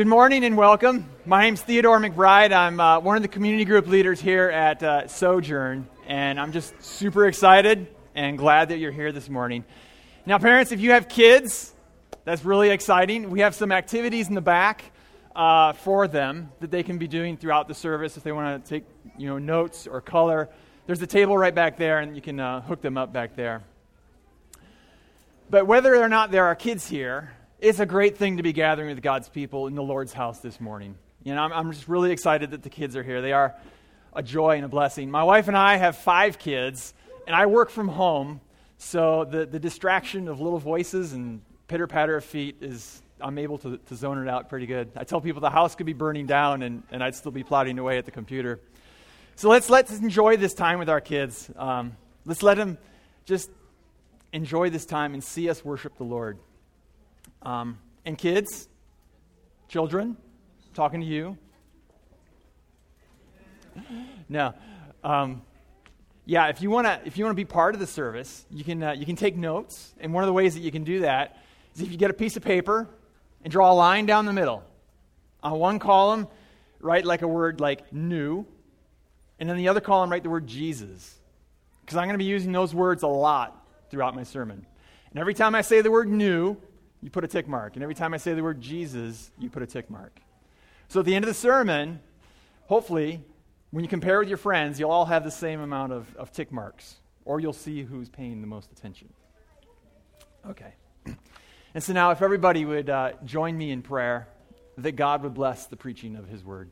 Good morning and welcome. My name's Theodore McBride. I'm uh, one of the community group leaders here at uh, Sojourn, and I'm just super excited and glad that you're here this morning. Now, parents, if you have kids, that's really exciting. We have some activities in the back uh, for them that they can be doing throughout the service if they want to take you know notes or color. There's a table right back there, and you can uh, hook them up back there. But whether or not there are kids here, it's a great thing to be gathering with God's people in the Lord's house this morning. You know, I'm, I'm just really excited that the kids are here. They are a joy and a blessing. My wife and I have five kids, and I work from home, so the, the distraction of little voices and pitter patter of feet is, I'm able to, to zone it out pretty good. I tell people the house could be burning down, and, and I'd still be plodding away at the computer. So let's, let's enjoy this time with our kids. Um, let's let them just enjoy this time and see us worship the Lord. Um, and kids, children, talking to you. No. Um, yeah, if you want to if you want to be part of the service, you can uh, you can take notes, and one of the ways that you can do that is if you get a piece of paper and draw a line down the middle. On one column, write like a word like new, and then the other column write the word Jesus, because I'm going to be using those words a lot throughout my sermon. And every time I say the word new, you put a tick mark. And every time I say the word Jesus, you put a tick mark. So at the end of the sermon, hopefully, when you compare with your friends, you'll all have the same amount of, of tick marks, or you'll see who's paying the most attention. Okay. And so now, if everybody would uh, join me in prayer, that God would bless the preaching of his word.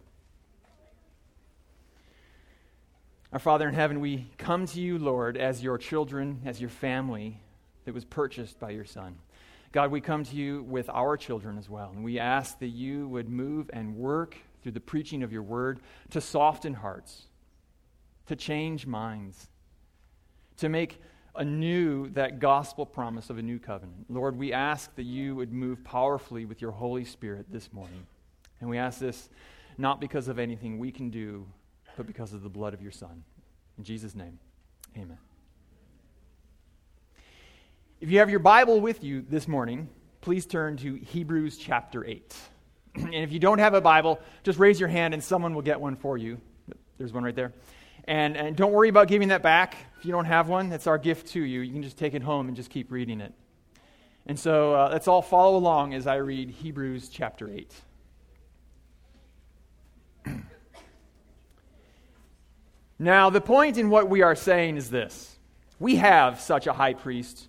Our Father in heaven, we come to you, Lord, as your children, as your family that was purchased by your Son. God, we come to you with our children as well, and we ask that you would move and work through the preaching of your word to soften hearts, to change minds, to make anew that gospel promise of a new covenant. Lord, we ask that you would move powerfully with your Holy Spirit this morning. And we ask this not because of anything we can do, but because of the blood of your Son. In Jesus' name, amen. If you have your Bible with you this morning, please turn to Hebrews chapter 8. and if you don't have a Bible, just raise your hand and someone will get one for you. There's one right there. And, and don't worry about giving that back. If you don't have one, that's our gift to you. You can just take it home and just keep reading it. And so uh, let's all follow along as I read Hebrews chapter 8. now, the point in what we are saying is this we have such a high priest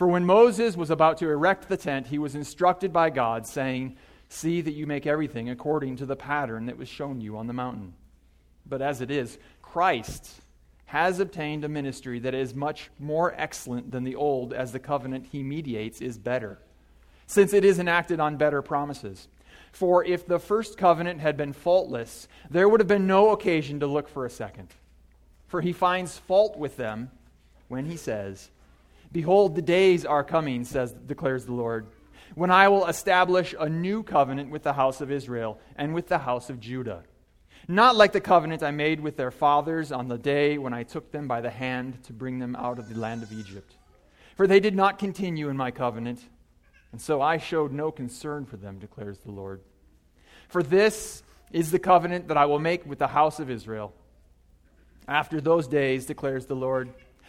For when Moses was about to erect the tent, he was instructed by God, saying, See that you make everything according to the pattern that was shown you on the mountain. But as it is, Christ has obtained a ministry that is much more excellent than the old, as the covenant he mediates is better, since it is enacted on better promises. For if the first covenant had been faultless, there would have been no occasion to look for a second. For he finds fault with them when he says, Behold, the days are coming, says, declares the Lord, when I will establish a new covenant with the house of Israel and with the house of Judah. Not like the covenant I made with their fathers on the day when I took them by the hand to bring them out of the land of Egypt. For they did not continue in my covenant, and so I showed no concern for them, declares the Lord. For this is the covenant that I will make with the house of Israel. After those days, declares the Lord,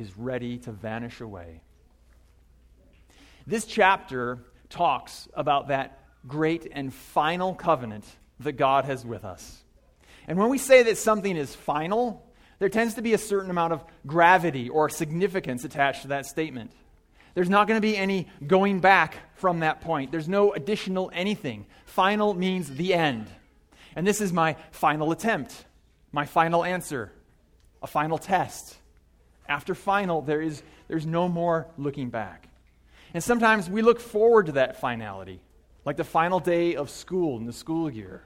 is ready to vanish away. This chapter talks about that great and final covenant that God has with us. And when we say that something is final, there tends to be a certain amount of gravity or significance attached to that statement. There's not going to be any going back from that point. There's no additional anything. Final means the end. And this is my final attempt, my final answer, a final test. After final, there is there's no more looking back. And sometimes we look forward to that finality, like the final day of school in the school year.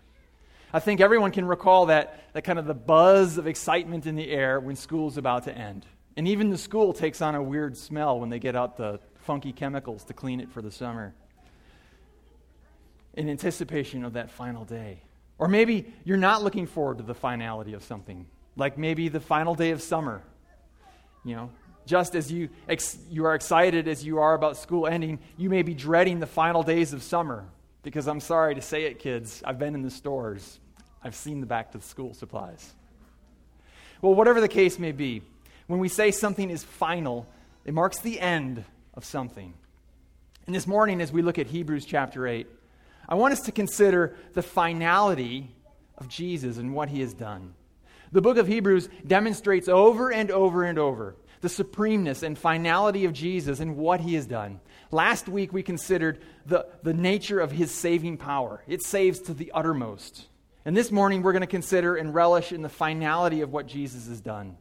I think everyone can recall that, that kind of the buzz of excitement in the air when school is about to end. And even the school takes on a weird smell when they get out the funky chemicals to clean it for the summer. In anticipation of that final day. Or maybe you're not looking forward to the finality of something, like maybe the final day of summer. You know, just as you, ex- you are excited as you are about school ending, you may be dreading the final days of summer. Because I'm sorry to say it, kids, I've been in the stores. I've seen the back to school supplies. Well, whatever the case may be, when we say something is final, it marks the end of something. And this morning, as we look at Hebrews chapter 8, I want us to consider the finality of Jesus and what he has done. The book of Hebrews demonstrates over and over and over the supremeness and finality of Jesus and what he has done. Last week, we considered the, the nature of his saving power, it saves to the uttermost. And this morning, we're going to consider and relish in the finality of what Jesus has done.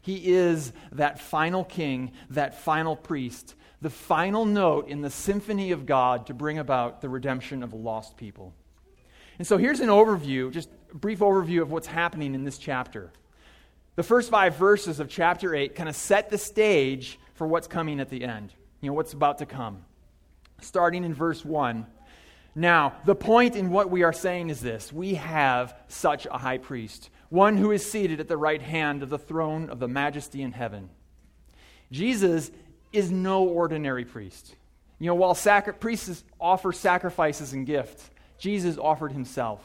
He is that final king, that final priest, the final note in the symphony of God to bring about the redemption of a lost people. And so here's an overview, just brief overview of what's happening in this chapter. The first five verses of chapter 8 kind of set the stage for what's coming at the end, you know, what's about to come. Starting in verse 1 now, the point in what we are saying is this we have such a high priest, one who is seated at the right hand of the throne of the majesty in heaven. Jesus is no ordinary priest. You know, while sacri- priests offer sacrifices and gifts, Jesus offered himself.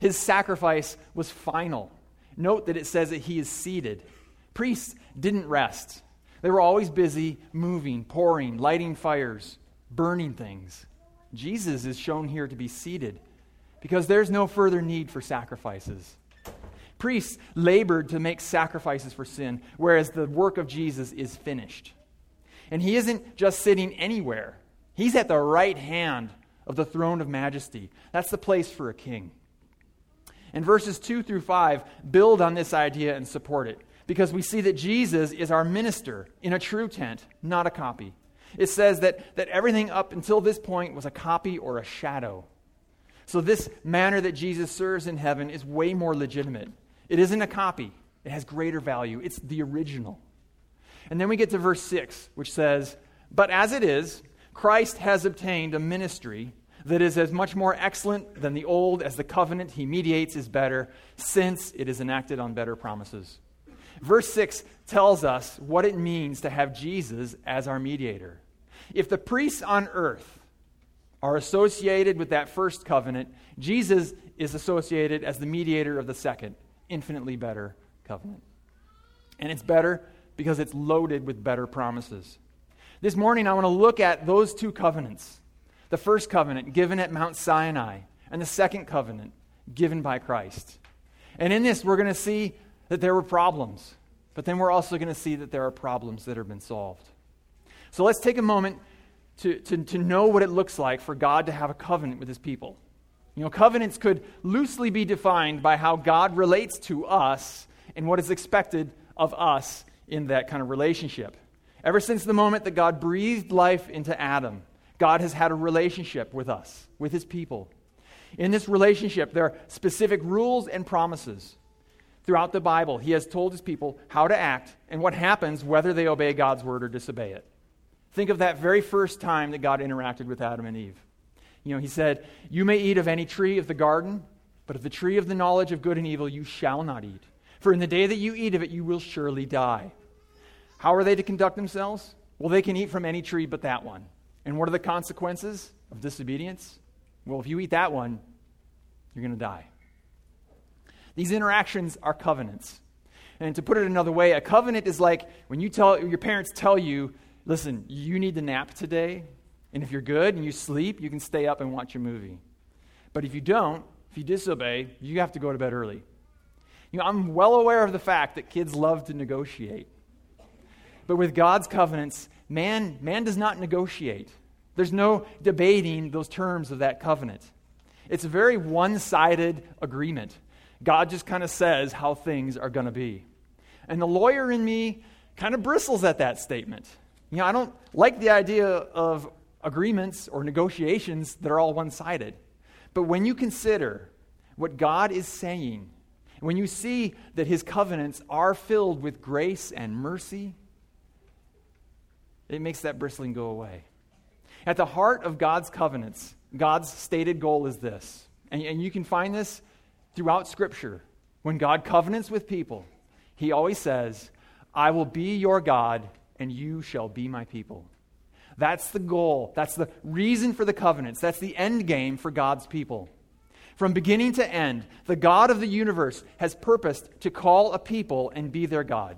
His sacrifice was final. Note that it says that he is seated. Priests didn't rest, they were always busy moving, pouring, lighting fires, burning things. Jesus is shown here to be seated because there's no further need for sacrifices. Priests labored to make sacrifices for sin, whereas the work of Jesus is finished. And he isn't just sitting anywhere, he's at the right hand of the throne of majesty. That's the place for a king. And verses 2 through 5 build on this idea and support it because we see that Jesus is our minister in a true tent, not a copy. It says that, that everything up until this point was a copy or a shadow. So, this manner that Jesus serves in heaven is way more legitimate. It isn't a copy, it has greater value. It's the original. And then we get to verse 6, which says, But as it is, Christ has obtained a ministry that is as much more excellent than the old as the covenant he mediates is better, since it is enacted on better promises. Verse 6 tells us what it means to have Jesus as our mediator. If the priests on earth are associated with that first covenant, Jesus is associated as the mediator of the second, infinitely better covenant. And it's better because it's loaded with better promises. This morning, I want to look at those two covenants the first covenant given at Mount Sinai, and the second covenant given by Christ. And in this, we're going to see that there were problems, but then we're also going to see that there are problems that have been solved. So let's take a moment to, to, to know what it looks like for God to have a covenant with his people. You know, covenants could loosely be defined by how God relates to us and what is expected of us in that kind of relationship. Ever since the moment that God breathed life into Adam, God has had a relationship with us, with his people. In this relationship, there are specific rules and promises throughout the Bible, he has told his people how to act and what happens whether they obey God's word or disobey it. Think of that very first time that God interacted with Adam and Eve. You know, he said, You may eat of any tree of the garden, but of the tree of the knowledge of good and evil you shall not eat. For in the day that you eat of it, you will surely die. How are they to conduct themselves? Well, they can eat from any tree but that one. And what are the consequences of disobedience? Well, if you eat that one, you're going to die. These interactions are covenants. And to put it another way, a covenant is like when you tell your parents tell you, listen, you need to nap today, and if you're good and you sleep, you can stay up and watch a movie. But if you don't, if you disobey, you have to go to bed early. You know, I'm well aware of the fact that kids love to negotiate. But with God's covenants, man, man does not negotiate. There's no debating those terms of that covenant. It's a very one sided agreement. God just kind of says how things are going to be. And the lawyer in me kind of bristles at that statement. You know, I don't like the idea of agreements or negotiations that are all one sided. But when you consider what God is saying, when you see that his covenants are filled with grace and mercy, it makes that bristling go away. At the heart of God's covenants, God's stated goal is this. And, and you can find this throughout Scripture. When God covenants with people, he always says, I will be your God, and you shall be my people. That's the goal. That's the reason for the covenants. That's the end game for God's people. From beginning to end, the God of the universe has purposed to call a people and be their God.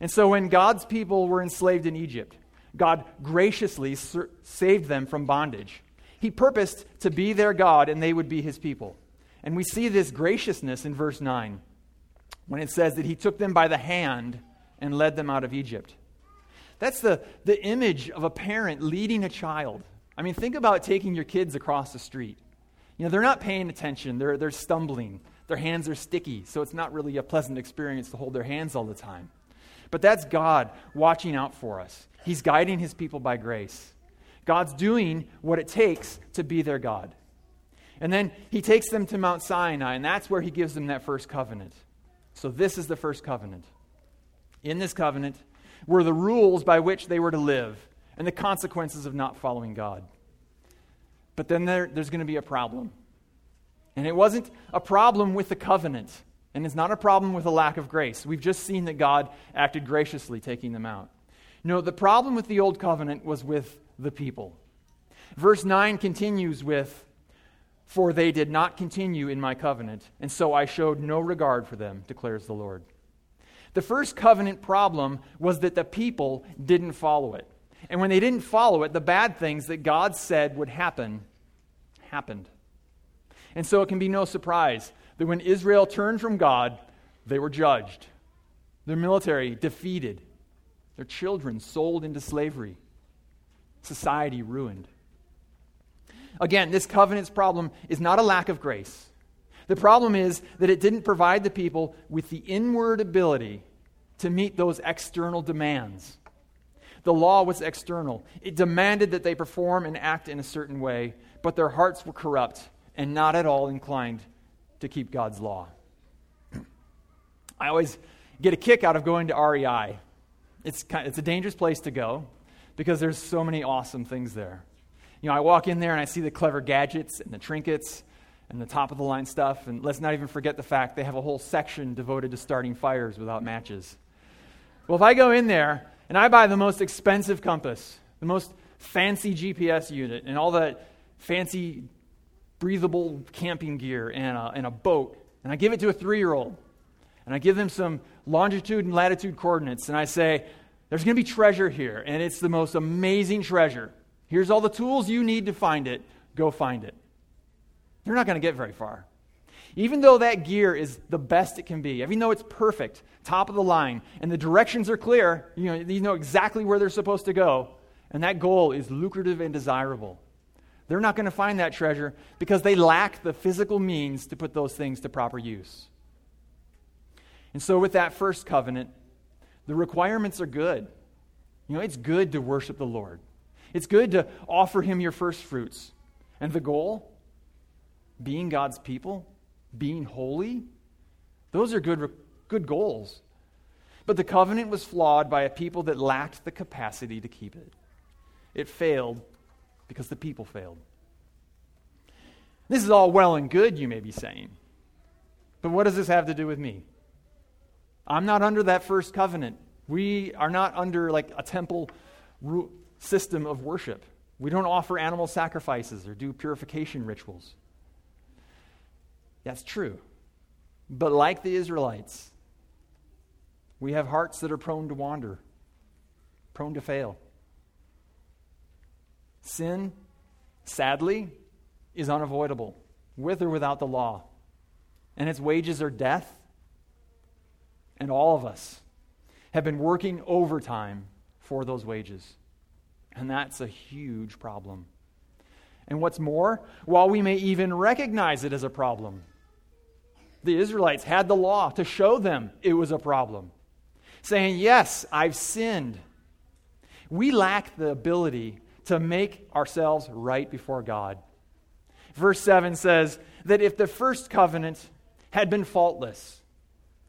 And so when God's people were enslaved in Egypt, God graciously saved them from bondage. He purposed to be their God and they would be his people. And we see this graciousness in verse 9 when it says that he took them by the hand and led them out of Egypt. That's the, the image of a parent leading a child. I mean, think about taking your kids across the street. You know, they're not paying attention, they're, they're stumbling, their hands are sticky, so it's not really a pleasant experience to hold their hands all the time. But that's God watching out for us. He's guiding his people by grace. God's doing what it takes to be their God. And then he takes them to Mount Sinai, and that's where he gives them that first covenant. So, this is the first covenant. In this covenant were the rules by which they were to live and the consequences of not following God. But then there, there's going to be a problem. And it wasn't a problem with the covenant, and it's not a problem with a lack of grace. We've just seen that God acted graciously taking them out. No, the problem with the old covenant was with the people. Verse 9 continues with, For they did not continue in my covenant, and so I showed no regard for them, declares the Lord. The first covenant problem was that the people didn't follow it. And when they didn't follow it, the bad things that God said would happen happened. And so it can be no surprise that when Israel turned from God, they were judged, their military defeated, their children sold into slavery, society ruined. Again, this covenant's problem is not a lack of grace. The problem is that it didn't provide the people with the inward ability to meet those external demands. The law was external, it demanded that they perform and act in a certain way, but their hearts were corrupt and not at all inclined to keep God's law. I always get a kick out of going to REI. It's, kind of, it's a dangerous place to go because there's so many awesome things there. You know, I walk in there and I see the clever gadgets and the trinkets and the top of the line stuff. And let's not even forget the fact they have a whole section devoted to starting fires without matches. Well, if I go in there and I buy the most expensive compass, the most fancy GPS unit, and all that fancy breathable camping gear and a, and a boat, and I give it to a three year old, and I give them some longitude and latitude coordinates, and I say, There's going to be treasure here, and it's the most amazing treasure. Here's all the tools you need to find it. Go find it. You're not going to get very far. Even though that gear is the best it can be, even though it's perfect, top of the line, and the directions are clear, you know, you know exactly where they're supposed to go, and that goal is lucrative and desirable. They're not going to find that treasure because they lack the physical means to put those things to proper use. And so, with that first covenant, the requirements are good. You know, it's good to worship the Lord, it's good to offer Him your first fruits. And the goal? Being God's people, being holy. Those are good, good goals. But the covenant was flawed by a people that lacked the capacity to keep it. It failed because the people failed. This is all well and good, you may be saying. But what does this have to do with me? I'm not under that first covenant. We are not under like a temple system of worship. We don't offer animal sacrifices or do purification rituals. That's true. But like the Israelites, we have hearts that are prone to wander, prone to fail. Sin, sadly, is unavoidable, with or without the law. And its wages are death, and all of us have been working overtime for those wages. And that's a huge problem. And what's more, while we may even recognize it as a problem, the Israelites had the law to show them it was a problem, saying, Yes, I've sinned. We lack the ability to make ourselves right before God. Verse 7 says that if the first covenant had been faultless,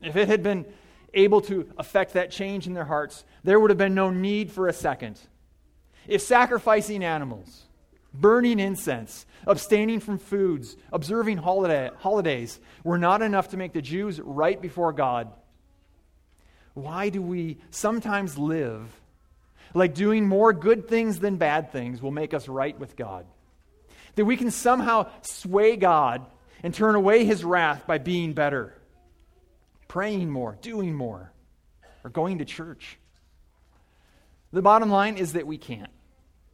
if it had been able to affect that change in their hearts, there would have been no need for a second. If sacrificing animals, burning incense, abstaining from foods, observing holiday, holidays were not enough to make the Jews right before God, why do we sometimes live like doing more good things than bad things will make us right with God? That we can somehow sway God and turn away his wrath by being better, praying more, doing more, or going to church. The bottom line is that we can't.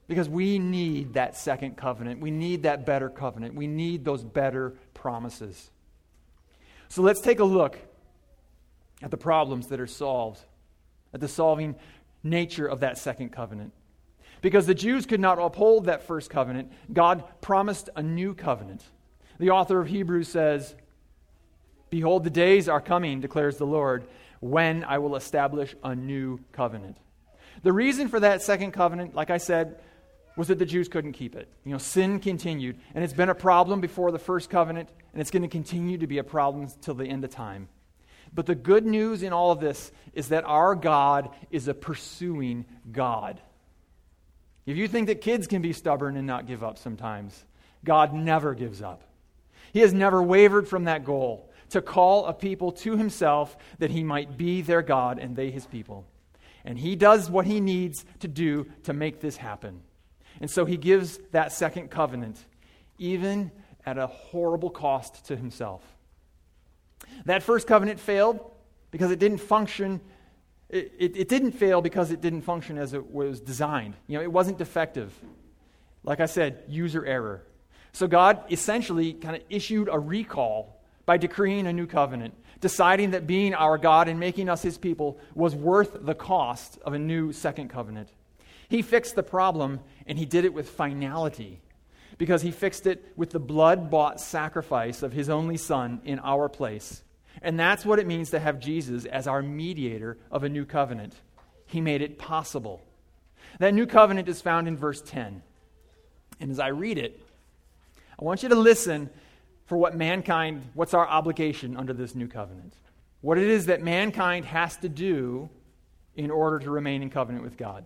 Because we need that second covenant. We need that better covenant. We need those better promises. So let's take a look at the problems that are solved, at the solving nature of that second covenant. Because the Jews could not uphold that first covenant, God promised a new covenant. The author of Hebrews says, Behold, the days are coming, declares the Lord, when I will establish a new covenant. The reason for that second covenant, like I said, was that the Jews couldn't keep it. You know, sin continued, and it's been a problem before the first covenant, and it's going to continue to be a problem till the end of time. But the good news in all of this is that our God is a pursuing God. If you think that kids can be stubborn and not give up sometimes, God never gives up. He has never wavered from that goal to call a people to himself that he might be their God and they his people. And he does what he needs to do to make this happen. And so he gives that second covenant, even at a horrible cost to himself. That first covenant failed because it didn't function. It, it, it, didn't fail because it didn't function as it was designed. You know, it wasn't defective. Like I said, user error. So God essentially kind of issued a recall by decreeing a new covenant, deciding that being our God and making us his people was worth the cost of a new second covenant. He fixed the problem, and he did it with finality because he fixed it with the blood bought sacrifice of his only son in our place. And that's what it means to have Jesus as our mediator of a new covenant. He made it possible. That new covenant is found in verse 10. And as I read it, I want you to listen for what mankind, what's our obligation under this new covenant. What it is that mankind has to do in order to remain in covenant with God.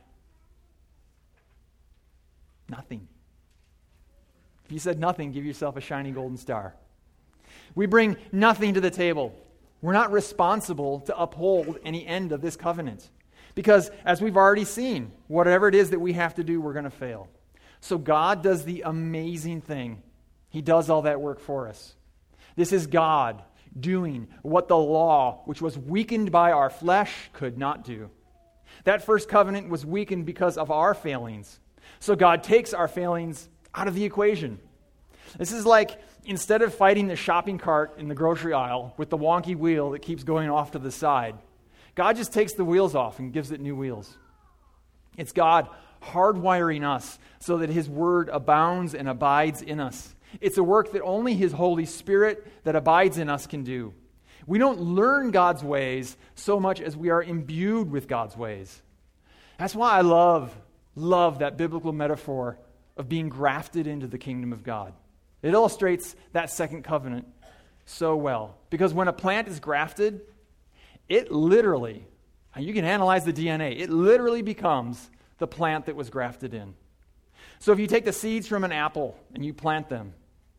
Nothing. If you said nothing, give yourself a shiny golden star. We bring nothing to the table. We're not responsible to uphold any end of this covenant. Because, as we've already seen, whatever it is that we have to do, we're going to fail. So, God does the amazing thing. He does all that work for us. This is God doing what the law, which was weakened by our flesh, could not do. That first covenant was weakened because of our failings. So God takes our failings out of the equation. This is like instead of fighting the shopping cart in the grocery aisle with the wonky wheel that keeps going off to the side, God just takes the wheels off and gives it new wheels. It's God hardwiring us so that His Word abounds and abides in us. It's a work that only His Holy Spirit that abides in us can do. We don't learn God's ways so much as we are imbued with God's ways. That's why I love love that biblical metaphor of being grafted into the kingdom of God. It illustrates that second covenant so well. Because when a plant is grafted, it literally, you can analyze the DNA, it literally becomes the plant that was grafted in. So if you take the seeds from an apple and you plant them,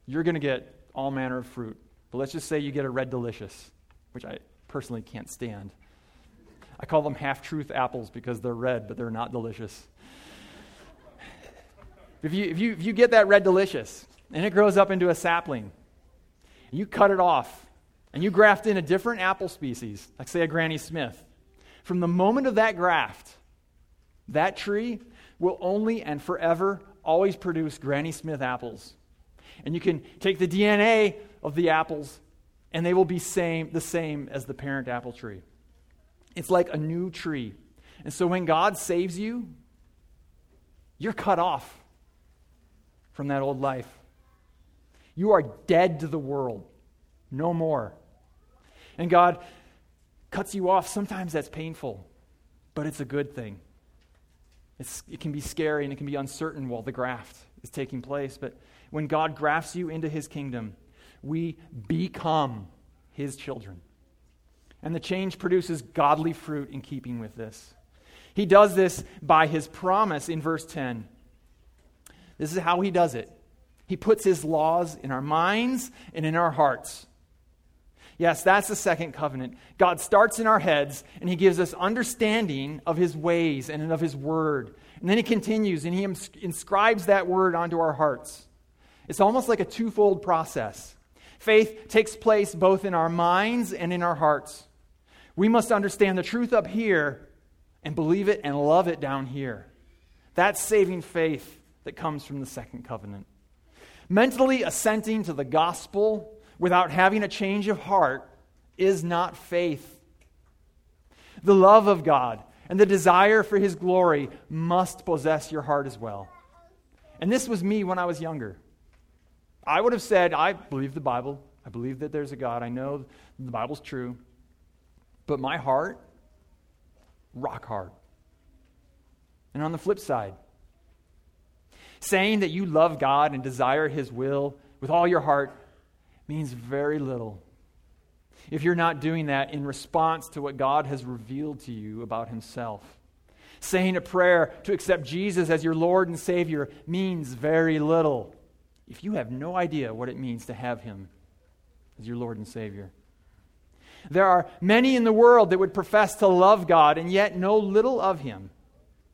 you're going to get all manner of fruit. But let's just say you get a red delicious. which I personally can't stand. I call them half truth apples because they're red, but they're not delicious. If you, if, you, if you get that red delicious and it grows up into a sapling, you cut it off and you graft in a different apple species, like say a Granny Smith, from the moment of that graft, that tree will only and forever always produce Granny Smith apples. And you can take the DNA of the apples and they will be same, the same as the parent apple tree. It's like a new tree. And so when God saves you, you're cut off from that old life. You are dead to the world. No more. And God cuts you off. Sometimes that's painful, but it's a good thing. It's, it can be scary and it can be uncertain while the graft is taking place. But when God grafts you into his kingdom, we become his children. And the change produces godly fruit in keeping with this. He does this by his promise in verse 10. This is how he does it. He puts his laws in our minds and in our hearts. Yes, that's the second covenant. God starts in our heads and he gives us understanding of his ways and of his word. And then he continues and he inscribes that word onto our hearts. It's almost like a twofold process. Faith takes place both in our minds and in our hearts. We must understand the truth up here and believe it and love it down here. That's saving faith that comes from the second covenant. Mentally assenting to the gospel without having a change of heart is not faith. The love of God and the desire for his glory must possess your heart as well. And this was me when I was younger. I would have said, I believe the Bible. I believe that there's a God. I know the Bible's true. But my heart, rock hard. And on the flip side, saying that you love God and desire His will with all your heart means very little if you're not doing that in response to what God has revealed to you about Himself. Saying a prayer to accept Jesus as your Lord and Savior means very little if you have no idea what it means to have Him as your Lord and Savior. There are many in the world that would profess to love God and yet know little of Him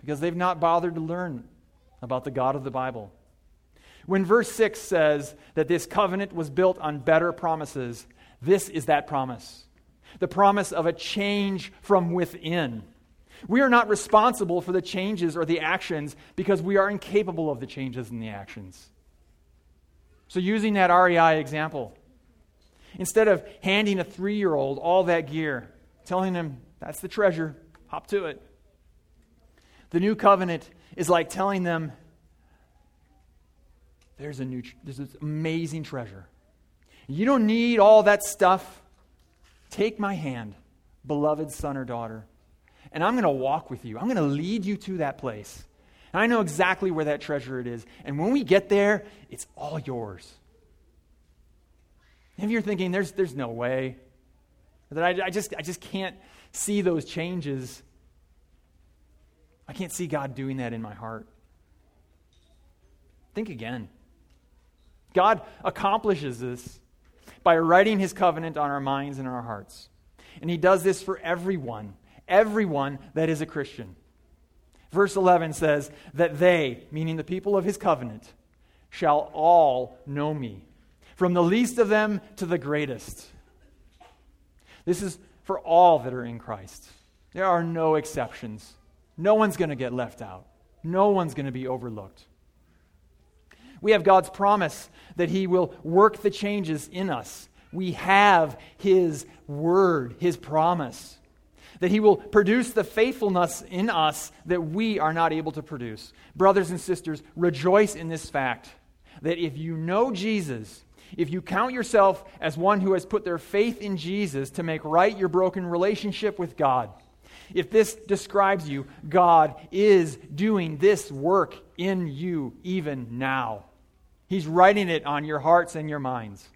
because they've not bothered to learn about the God of the Bible. When verse 6 says that this covenant was built on better promises, this is that promise the promise of a change from within. We are not responsible for the changes or the actions because we are incapable of the changes and the actions. So, using that REI example, Instead of handing a three year old all that gear, telling him, that's the treasure, hop to it. The new covenant is like telling them, there's, a new, there's this amazing treasure. You don't need all that stuff. Take my hand, beloved son or daughter, and I'm going to walk with you. I'm going to lead you to that place. And I know exactly where that treasure it is. And when we get there, it's all yours. Maybe you're thinking, there's, there's no way. That I, I, just, I just can't see those changes. I can't see God doing that in my heart. Think again. God accomplishes this by writing his covenant on our minds and our hearts. And he does this for everyone, everyone that is a Christian. Verse 11 says that they, meaning the people of his covenant, shall all know me from the least of them to the greatest. This is for all that are in Christ. There are no exceptions. No one's going to get left out, no one's going to be overlooked. We have God's promise that He will work the changes in us. We have His word, His promise. That He will produce the faithfulness in us that we are not able to produce. Brothers and sisters, rejoice in this fact that if you know Jesus, if you count yourself as one who has put their faith in Jesus to make right your broken relationship with God, if this describes you, God is doing this work in you even now. He's writing it on your hearts and your minds.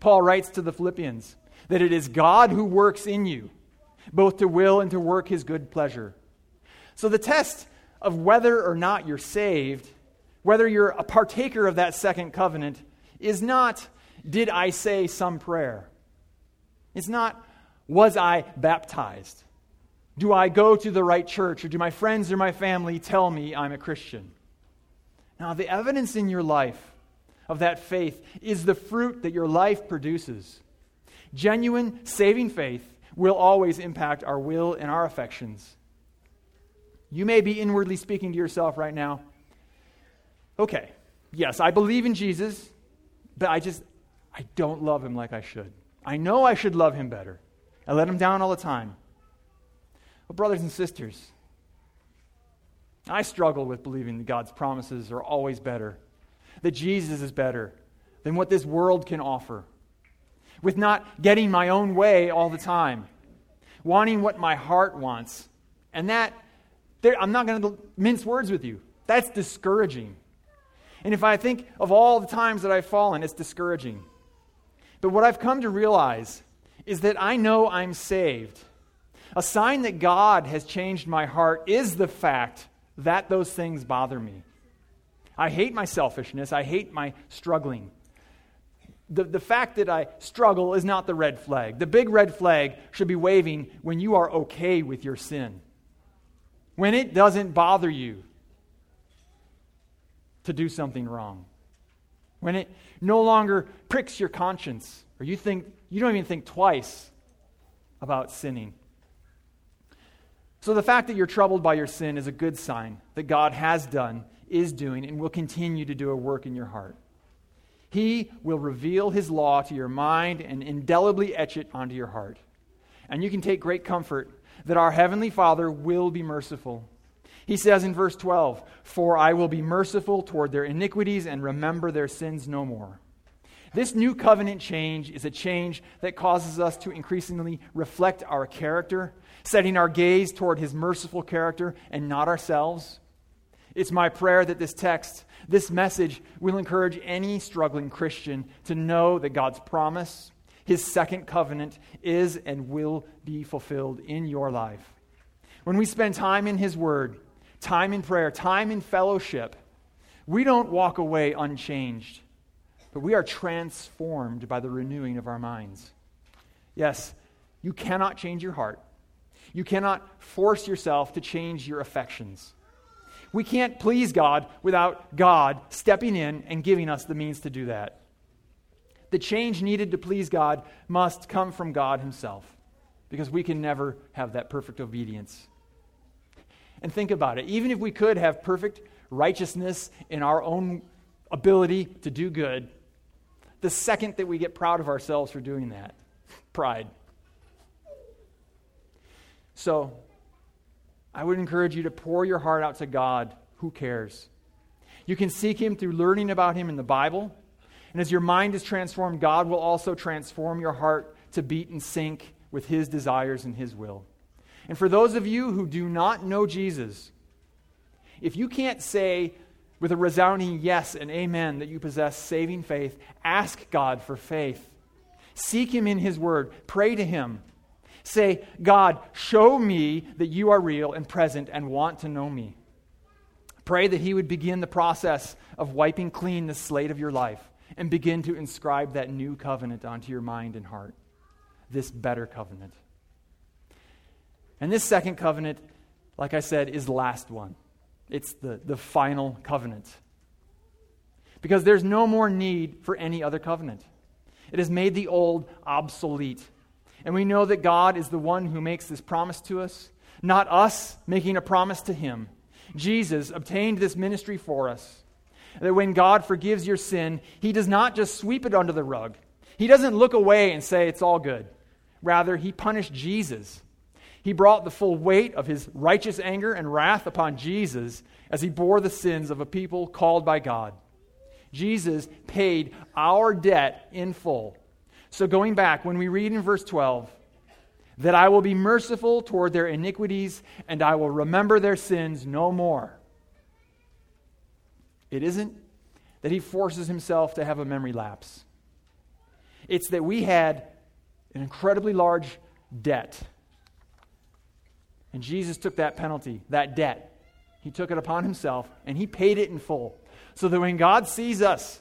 Paul writes to the Philippians that it is God who works in you, both to will and to work his good pleasure. So the test of whether or not you're saved, whether you're a partaker of that second covenant, is not, did I say some prayer? It's not, Was I baptized? Do I go to the right church? Or do my friends or my family tell me I'm a Christian? Now, the evidence in your life of that faith is the fruit that your life produces. Genuine, saving faith will always impact our will and our affections. You may be inwardly speaking to yourself right now. Okay, yes, I believe in Jesus, but I just, I don't love him like I should. I know I should love him better. I let him down all the time. Brothers and sisters, I struggle with believing that God's promises are always better, that Jesus is better than what this world can offer, with not getting my own way all the time, wanting what my heart wants. And that, I'm not going to mince words with you. That's discouraging. And if I think of all the times that I've fallen, it's discouraging. But what I've come to realize is that I know I'm saved. A sign that God has changed my heart is the fact that those things bother me. I hate my selfishness. I hate my struggling. The, the fact that I struggle is not the red flag. The big red flag should be waving when you are okay with your sin, when it doesn't bother you to do something wrong, when it no longer pricks your conscience, or you think you don't even think twice about sinning. So, the fact that you're troubled by your sin is a good sign that God has done, is doing, and will continue to do a work in your heart. He will reveal His law to your mind and indelibly etch it onto your heart. And you can take great comfort that our Heavenly Father will be merciful. He says in verse 12, For I will be merciful toward their iniquities and remember their sins no more. This new covenant change is a change that causes us to increasingly reflect our character setting our gaze toward his merciful character and not ourselves. It's my prayer that this text, this message, will encourage any struggling Christian to know that God's promise, his second covenant, is and will be fulfilled in your life. When we spend time in his word, time in prayer, time in fellowship, we don't walk away unchanged, but we are transformed by the renewing of our minds. Yes, you cannot change your heart. You cannot force yourself to change your affections. We can't please God without God stepping in and giving us the means to do that. The change needed to please God must come from God Himself because we can never have that perfect obedience. And think about it even if we could have perfect righteousness in our own ability to do good, the second that we get proud of ourselves for doing that, pride. So, I would encourage you to pour your heart out to God who cares. You can seek Him through learning about Him in the Bible. And as your mind is transformed, God will also transform your heart to beat and sync with His desires and His will. And for those of you who do not know Jesus, if you can't say with a resounding yes and amen that you possess saving faith, ask God for faith. Seek Him in His Word. Pray to Him. Say, God, show me that you are real and present and want to know me. Pray that He would begin the process of wiping clean the slate of your life and begin to inscribe that new covenant onto your mind and heart, this better covenant. And this second covenant, like I said, is the last one. It's the, the final covenant. Because there's no more need for any other covenant. It has made the old obsolete. And we know that God is the one who makes this promise to us, not us making a promise to Him. Jesus obtained this ministry for us. That when God forgives your sin, He does not just sweep it under the rug. He doesn't look away and say it's all good. Rather, He punished Jesus. He brought the full weight of His righteous anger and wrath upon Jesus as He bore the sins of a people called by God. Jesus paid our debt in full so, going back, when we read in verse 12, that I will be merciful toward their iniquities and I will remember their sins no more. It isn't that he forces himself to have a memory lapse, it's that we had an incredibly large debt. And Jesus took that penalty, that debt. He took it upon himself and he paid it in full. So that when God sees us,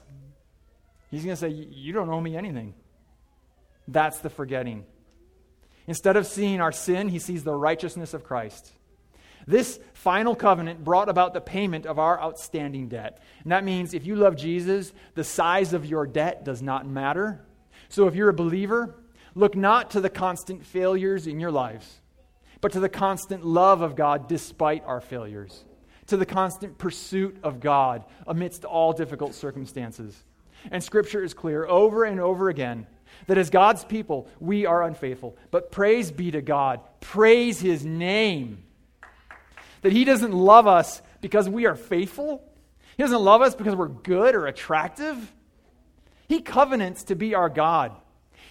he's going to say, You don't owe me anything. That's the forgetting. Instead of seeing our sin, he sees the righteousness of Christ. This final covenant brought about the payment of our outstanding debt. And that means if you love Jesus, the size of your debt does not matter. So if you're a believer, look not to the constant failures in your lives, but to the constant love of God despite our failures, to the constant pursuit of God amidst all difficult circumstances. And Scripture is clear over and over again that as God's people, we are unfaithful. But praise be to God, praise His name that He doesn't love us because we are faithful. He doesn't love us because we're good or attractive. He covenants to be our God.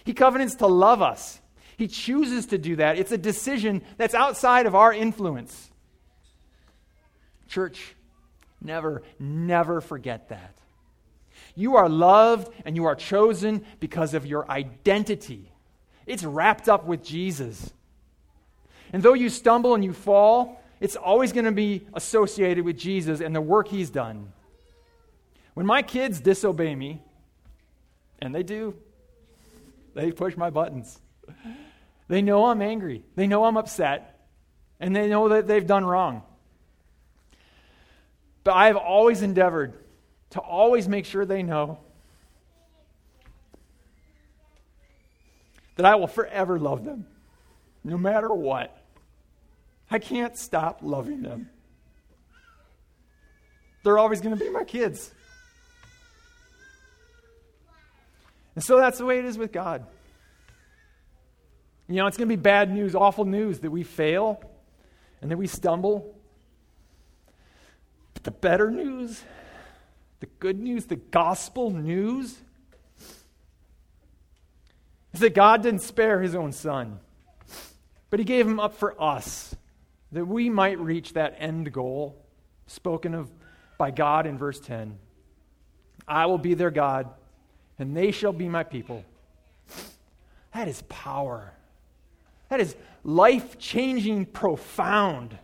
He covenants to love us. He chooses to do that. It's a decision that's outside of our influence. Church, never, never forget that. You are loved and you are chosen because of your identity. It's wrapped up with Jesus. And though you stumble and you fall, it's always going to be associated with Jesus and the work he's done. When my kids disobey me, and they do, they push my buttons. They know I'm angry, they know I'm upset, and they know that they've done wrong. But I have always endeavored to always make sure they know that I will forever love them, no matter what. I can't stop loving them. They're always going to be my kids. And so that's the way it is with God. You know, it's going to be bad news, awful news that we fail and that we stumble. But the better news, the good news, the gospel news, is that God didn't spare his own son, but he gave him up for us that we might reach that end goal spoken of by God in verse 10. I will be their God, and they shall be my people. That is power. That is life changing, profound.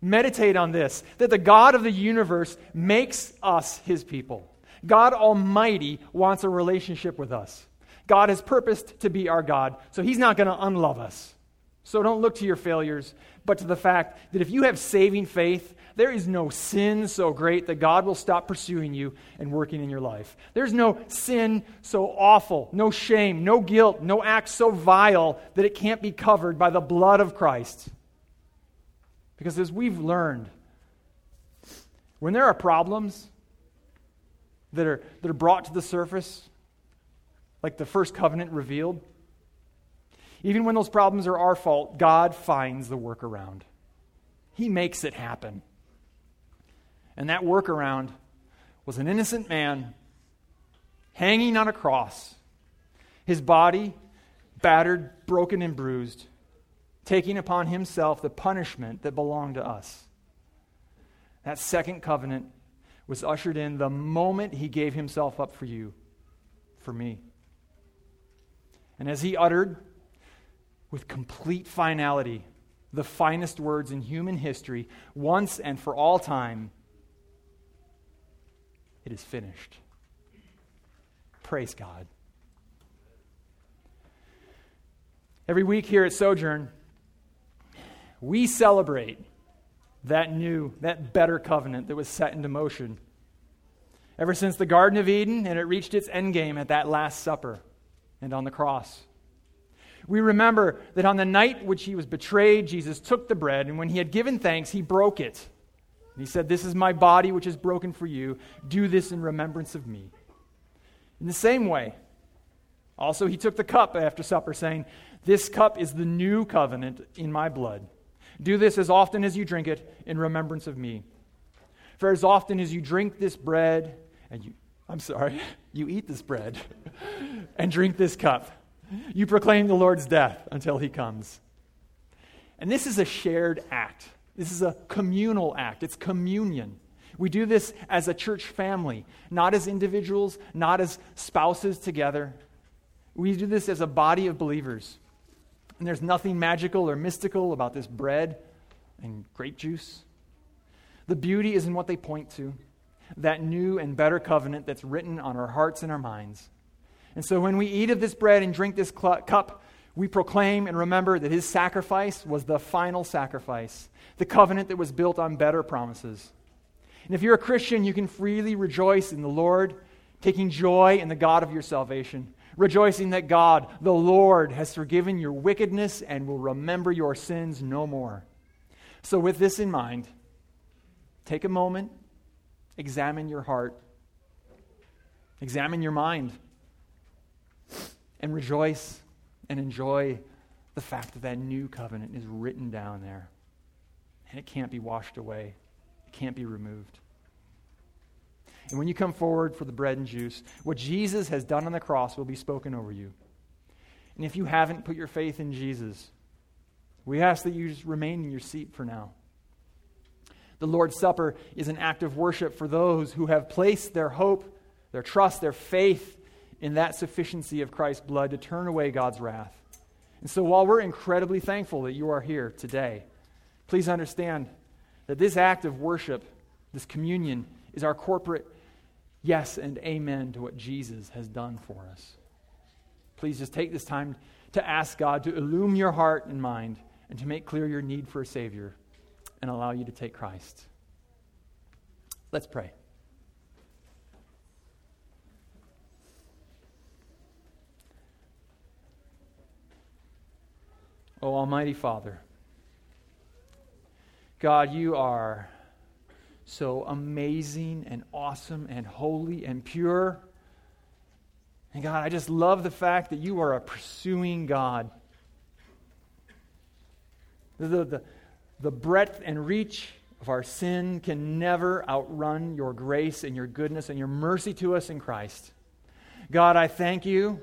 Meditate on this that the God of the universe makes us his people. God Almighty wants a relationship with us. God has purposed to be our God, so he's not going to unlove us. So don't look to your failures, but to the fact that if you have saving faith, there is no sin so great that God will stop pursuing you and working in your life. There's no sin so awful, no shame, no guilt, no act so vile that it can't be covered by the blood of Christ. Because as we've learned, when there are problems that are, that are brought to the surface, like the first covenant revealed, even when those problems are our fault, God finds the workaround. He makes it happen. And that workaround was an innocent man hanging on a cross, his body battered, broken, and bruised, taking upon himself the punishment that belonged to us. That second covenant was ushered in the moment he gave himself up for you, for me. And as he uttered with complete finality the finest words in human history, once and for all time it is finished. Praise God. Every week here at Sojourn, we celebrate that new, that better covenant that was set into motion. Ever since the Garden of Eden, and it reached its endgame at that Last Supper and on the cross. We remember that on the night which he was betrayed, Jesus took the bread, and when he had given thanks, he broke it. And he said, This is my body which is broken for you. Do this in remembrance of me. In the same way, also he took the cup after supper, saying, This cup is the new covenant in my blood. Do this as often as you drink it in remembrance of me. For as often as you drink this bread, and you, I'm sorry, you eat this bread and drink this cup, you proclaim the Lord's death until he comes. And this is a shared act. This is a communal act. It's communion. We do this as a church family, not as individuals, not as spouses together. We do this as a body of believers. And there's nothing magical or mystical about this bread and grape juice. The beauty is in what they point to that new and better covenant that's written on our hearts and our minds. And so when we eat of this bread and drink this cl- cup, We proclaim and remember that his sacrifice was the final sacrifice, the covenant that was built on better promises. And if you're a Christian, you can freely rejoice in the Lord, taking joy in the God of your salvation, rejoicing that God, the Lord, has forgiven your wickedness and will remember your sins no more. So, with this in mind, take a moment, examine your heart, examine your mind, and rejoice and enjoy the fact that that new covenant is written down there and it can't be washed away it can't be removed. And when you come forward for the bread and juice, what Jesus has done on the cross will be spoken over you. And if you haven't put your faith in Jesus, we ask that you just remain in your seat for now. The Lord's Supper is an act of worship for those who have placed their hope, their trust, their faith in that sufficiency of Christ's blood to turn away God's wrath. And so while we're incredibly thankful that you are here today, please understand that this act of worship, this communion, is our corporate yes and amen to what Jesus has done for us. Please just take this time to ask God to illumine your heart and mind and to make clear your need for a Savior and allow you to take Christ. Let's pray. Oh, Almighty Father. God, you are so amazing and awesome and holy and pure. And God, I just love the fact that you are a pursuing God. The, the, the breadth and reach of our sin can never outrun your grace and your goodness and your mercy to us in Christ. God, I thank you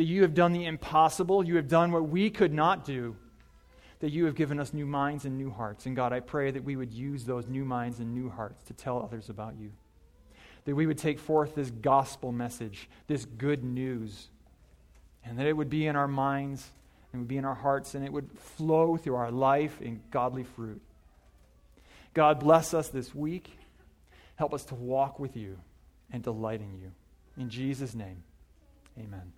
that you have done the impossible. You have done what we could not do that you have given us new minds and new hearts. And God, I pray that we would use those new minds and new hearts to tell others about you. That we would take forth this gospel message, this good news, and that it would be in our minds and would be in our hearts and it would flow through our life in godly fruit. God, bless us this week. Help us to walk with you and delight in you. In Jesus' name, amen.